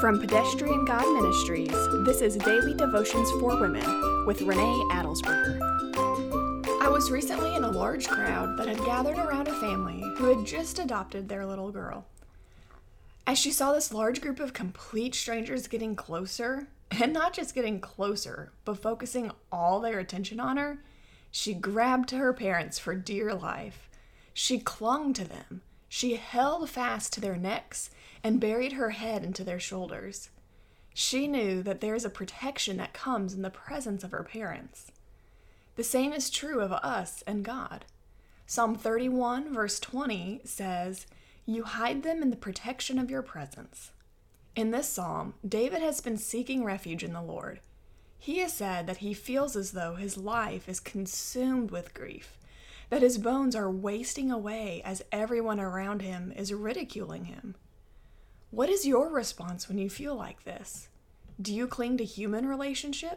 From Pedestrian God Ministries, this is Daily Devotions for Women with Renee Adelsberger. I was recently in a large crowd that had gathered around a family who had just adopted their little girl. As she saw this large group of complete strangers getting closer, and not just getting closer, but focusing all their attention on her, she grabbed her parents for dear life. She clung to them. She held fast to their necks and buried her head into their shoulders. She knew that there is a protection that comes in the presence of her parents. The same is true of us and God. Psalm 31, verse 20 says, You hide them in the protection of your presence. In this psalm, David has been seeking refuge in the Lord. He has said that he feels as though his life is consumed with grief that his bones are wasting away as everyone around him is ridiculing him. What is your response when you feel like this? Do you cling to human relationships?